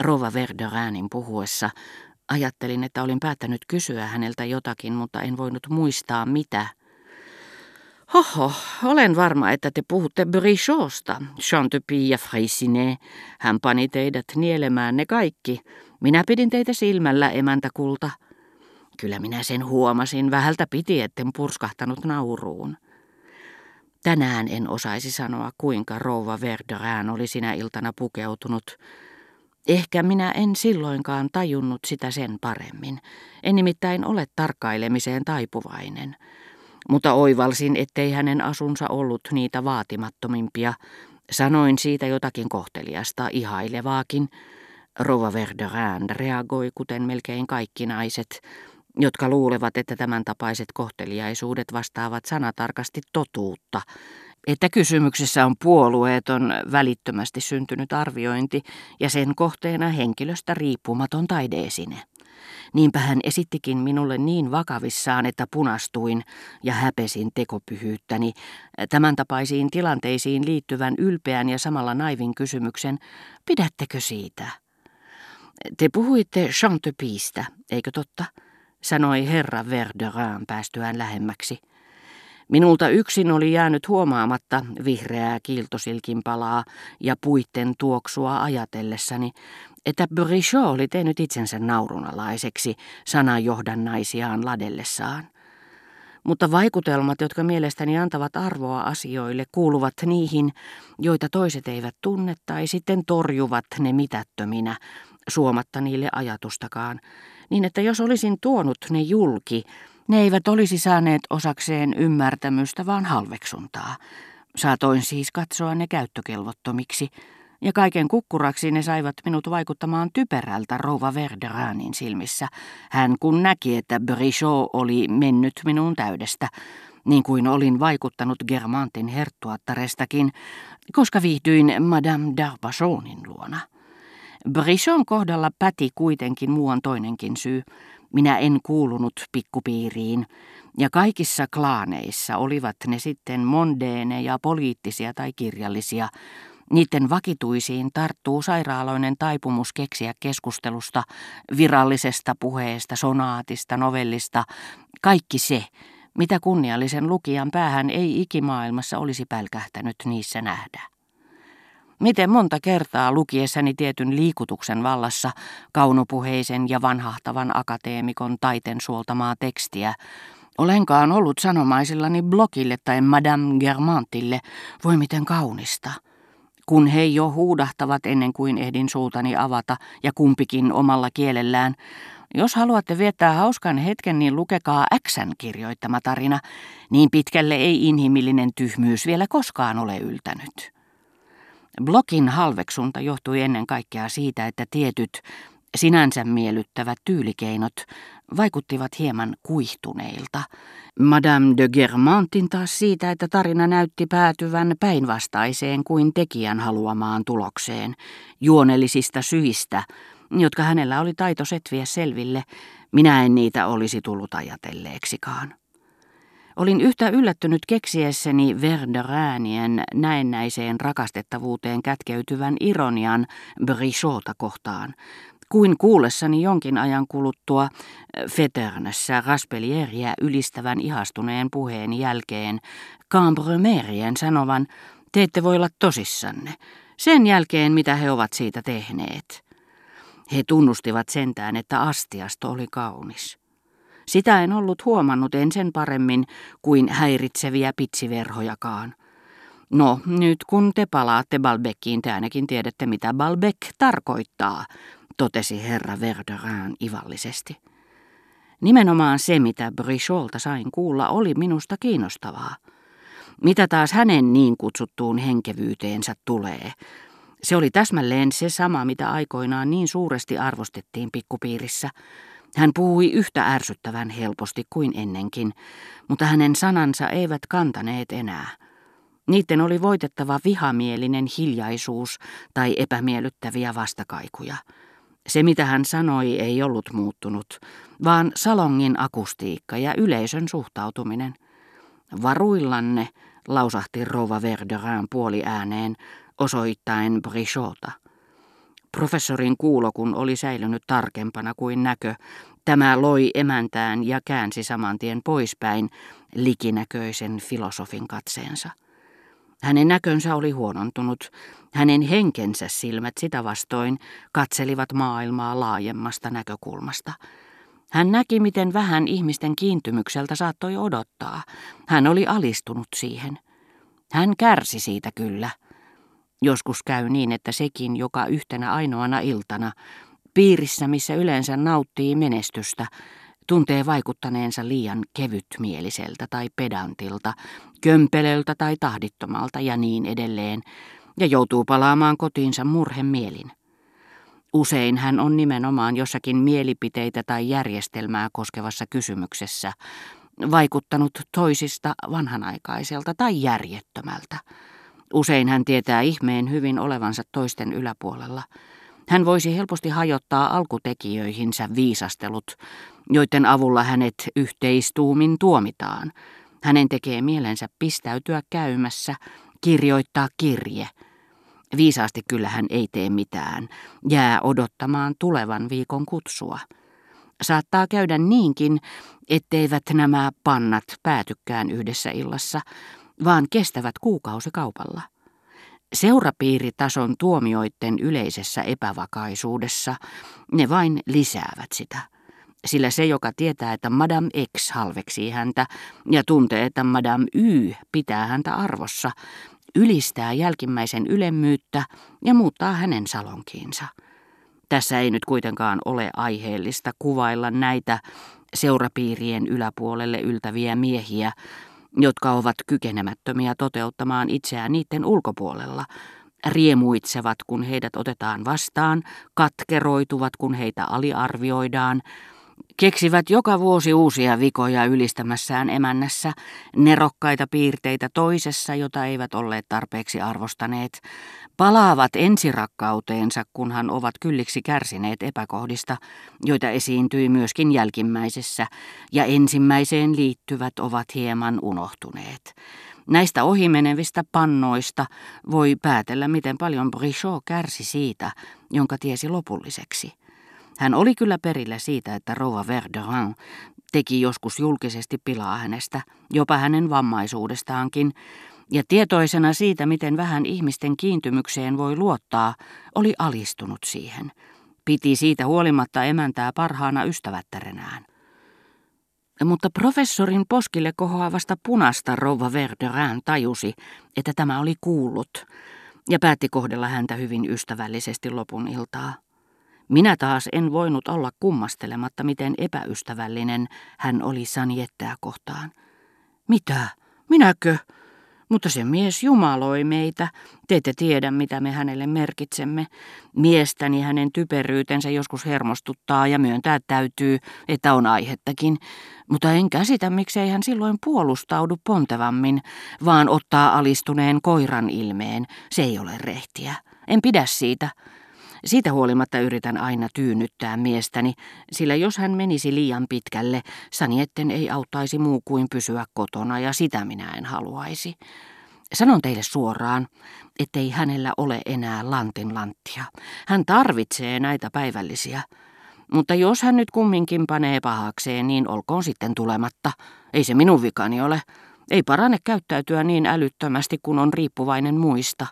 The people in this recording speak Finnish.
Rova Verderäänin puhuessa ajattelin, että olin päättänyt kysyä häneltä jotakin, mutta en voinut muistaa mitä. Hoho, olen varma, että te puhutte Brichotsta, Chantepie ja Freycinet. Hän pani teidät nielemään ne kaikki. Minä pidin teitä silmällä, emäntäkulta. Kyllä minä sen huomasin, vähältä piti, etten purskahtanut nauruun. Tänään en osaisi sanoa, kuinka rouva Verderään oli sinä iltana pukeutunut. Ehkä minä en silloinkaan tajunnut sitä sen paremmin. En nimittäin ole tarkkailemiseen taipuvainen. Mutta oivalsin, ettei hänen asunsa ollut niitä vaatimattomimpia. Sanoin siitä jotakin kohteliasta, ihailevaakin. Rova Verderään reagoi, kuten melkein kaikki naiset, jotka luulevat, että tämän tapaiset kohteliaisuudet vastaavat sanatarkasti totuutta, että kysymyksessä on puolueeton, välittömästi syntynyt arviointi ja sen kohteena henkilöstä riippumaton taideesine. Niinpä hän esittikin minulle niin vakavissaan, että punastuin ja häpesin tekopyhyyttäni tämän tapaisiin tilanteisiin liittyvän ylpeän ja samalla naivin kysymyksen, pidättekö siitä? Te puhuitte Chantepistä, eikö totta? sanoi herra Verderään päästyään lähemmäksi. Minulta yksin oli jäänyt huomaamatta vihreää kiiltosilkin palaa ja puitten tuoksua ajatellessani, että Brichot oli tehnyt itsensä naurunalaiseksi sanajohdannaisiaan ladellessaan. Mutta vaikutelmat, jotka mielestäni antavat arvoa asioille, kuuluvat niihin, joita toiset eivät tunne tai sitten torjuvat ne mitättöminä, suomatta niille ajatustakaan, niin että jos olisin tuonut ne julki, ne eivät olisi saaneet osakseen ymmärtämystä, vaan halveksuntaa. Saatoin siis katsoa ne käyttökelvottomiksi, ja kaiken kukkuraksi ne saivat minut vaikuttamaan typerältä rouva Verderanin silmissä. Hän kun näki, että Brichot oli mennyt minun täydestä, niin kuin olin vaikuttanut Germantin herttuattarestakin, koska viihdyin Madame d'Arbachonin luona. Brichon kohdalla päti kuitenkin muuan toinenkin syy. Minä en kuulunut pikkupiiriin, ja kaikissa klaaneissa olivat ne sitten mondeeneja, poliittisia tai kirjallisia. Niiden vakituisiin tarttuu sairaaloinen taipumus keksiä keskustelusta, virallisesta puheesta, sonaatista, novellista, kaikki se, mitä kunniallisen lukijan päähän ei ikimaailmassa olisi pälkähtänyt niissä nähdä. Miten monta kertaa lukiessani tietyn liikutuksen vallassa kaunopuheisen ja vanhahtavan akateemikon taiten suoltamaa tekstiä, olenkaan ollut sanomaisillani blogille tai Madame Germantille, voi miten kaunista. Kun he jo huudahtavat ennen kuin ehdin suutani avata ja kumpikin omalla kielellään, jos haluatte viettää hauskan hetken, niin lukekaa Xn kirjoittama tarina. Niin pitkälle ei inhimillinen tyhmyys vielä koskaan ole yltänyt. Blokin halveksunta johtui ennen kaikkea siitä, että tietyt sinänsä miellyttävät tyylikeinot vaikuttivat hieman kuihtuneilta. Madame de Germantin taas siitä, että tarina näytti päätyvän päinvastaiseen kuin tekijän haluamaan tulokseen, juonellisista syistä, jotka hänellä oli taito setviä selville, minä en niitä olisi tullut ajatelleeksikaan. Olin yhtä yllättynyt keksiessäni Verderäänien näennäiseen rakastettavuuteen kätkeytyvän ironian Brichota kohtaan, kuin kuullessani jonkin ajan kuluttua Feternessä Raspelieriä ylistävän ihastuneen puheen jälkeen Cambremerien sanovan, te ette voi olla tosissanne, sen jälkeen mitä he ovat siitä tehneet. He tunnustivat sentään, että astiasto oli kaunis. Sitä en ollut huomannut en sen paremmin kuin häiritseviä pitsiverhojakaan. No, nyt kun te palaatte Balbeckiin, te ainakin tiedätte, mitä Balbec tarkoittaa, totesi herra Verderään ivallisesti. Nimenomaan se, mitä Bricholta sain kuulla, oli minusta kiinnostavaa. Mitä taas hänen niin kutsuttuun henkevyyteensä tulee, se oli täsmälleen se sama, mitä aikoinaan niin suuresti arvostettiin pikkupiirissä – hän puhui yhtä ärsyttävän helposti kuin ennenkin, mutta hänen sanansa eivät kantaneet enää. Niiden oli voitettava vihamielinen hiljaisuus tai epämiellyttäviä vastakaikuja. Se, mitä hän sanoi, ei ollut muuttunut, vaan salongin akustiikka ja yleisön suhtautuminen. Varuillanne, lausahti rouva Verderään puoli ääneen, osoittaen Brichota. Professorin kuulo, kun oli säilynyt tarkempana kuin näkö, tämä loi emäntään ja käänsi saman tien poispäin likinäköisen filosofin katseensa. Hänen näkönsä oli huonontunut, hänen henkensä silmät sitä vastoin katselivat maailmaa laajemmasta näkökulmasta. Hän näki, miten vähän ihmisten kiintymykseltä saattoi odottaa. Hän oli alistunut siihen. Hän kärsi siitä kyllä. Joskus käy niin, että sekin, joka yhtenä ainoana iltana, piirissä missä yleensä nauttii menestystä, tuntee vaikuttaneensa liian kevytmieliseltä tai pedantilta, kömpelöltä tai tahdittomalta ja niin edelleen, ja joutuu palaamaan kotiinsa murhemielin. Usein hän on nimenomaan jossakin mielipiteitä tai järjestelmää koskevassa kysymyksessä vaikuttanut toisista vanhanaikaiselta tai järjettömältä. Usein hän tietää ihmeen hyvin olevansa toisten yläpuolella. Hän voisi helposti hajottaa alkutekijöihinsä viisastelut, joiden avulla hänet yhteistuumin tuomitaan. Hänen tekee mielensä pistäytyä käymässä, kirjoittaa kirje. Viisaasti kyllä hän ei tee mitään, jää odottamaan tulevan viikon kutsua. Saattaa käydä niinkin, etteivät nämä pannat päätykään yhdessä illassa, vaan kestävät kuukausikaupalla. Seurapiiritason tuomioiden yleisessä epävakaisuudessa ne vain lisäävät sitä. Sillä se, joka tietää, että Madame X halveksii häntä ja tuntee, että Madame Y pitää häntä arvossa, ylistää jälkimmäisen ylemmyyttä ja muuttaa hänen salonkiinsa. Tässä ei nyt kuitenkaan ole aiheellista kuvailla näitä seurapiirien yläpuolelle yltäviä miehiä, jotka ovat kykenemättömiä toteuttamaan itseään niiden ulkopuolella, riemuitsevat, kun heidät otetaan vastaan, katkeroituvat, kun heitä aliarvioidaan, keksivät joka vuosi uusia vikoja ylistämässään emännässä, nerokkaita piirteitä toisessa, jota eivät olleet tarpeeksi arvostaneet, palaavat ensirakkauteensa, kunhan ovat kylliksi kärsineet epäkohdista, joita esiintyi myöskin jälkimmäisessä, ja ensimmäiseen liittyvät ovat hieman unohtuneet. Näistä ohimenevistä pannoista voi päätellä, miten paljon Brichot kärsi siitä, jonka tiesi lopulliseksi. Hän oli kyllä perillä siitä, että rouva Verderin teki joskus julkisesti pilaa hänestä, jopa hänen vammaisuudestaankin, ja tietoisena siitä, miten vähän ihmisten kiintymykseen voi luottaa, oli alistunut siihen. Piti siitä huolimatta emäntää parhaana ystävättärenään. Mutta professorin poskille kohoavasta punasta rouva Verderin tajusi, että tämä oli kuullut, ja päätti kohdella häntä hyvin ystävällisesti lopun iltaa. Minä taas en voinut olla kummastelematta, miten epäystävällinen hän oli Saniettää kohtaan. Mitä? Minäkö? Mutta se mies jumaloi meitä. Te ette tiedä, mitä me hänelle merkitsemme. Miestäni hänen typeryytensä joskus hermostuttaa ja myöntää täytyy, että on aihettakin. Mutta en käsitä, miksei hän silloin puolustaudu pontevammin, vaan ottaa alistuneen koiran ilmeen. Se ei ole rehtiä. En pidä siitä. Siitä huolimatta yritän aina tyynnyttää miestäni, sillä jos hän menisi liian pitkälle, Sanietten ei auttaisi muu kuin pysyä kotona ja sitä minä en haluaisi. Sanon teille suoraan, ettei hänellä ole enää lantin lanttia. Hän tarvitsee näitä päivällisiä. Mutta jos hän nyt kumminkin panee pahakseen, niin olkoon sitten tulematta. Ei se minun vikani ole. Ei parane käyttäytyä niin älyttömästi, kun on riippuvainen muista.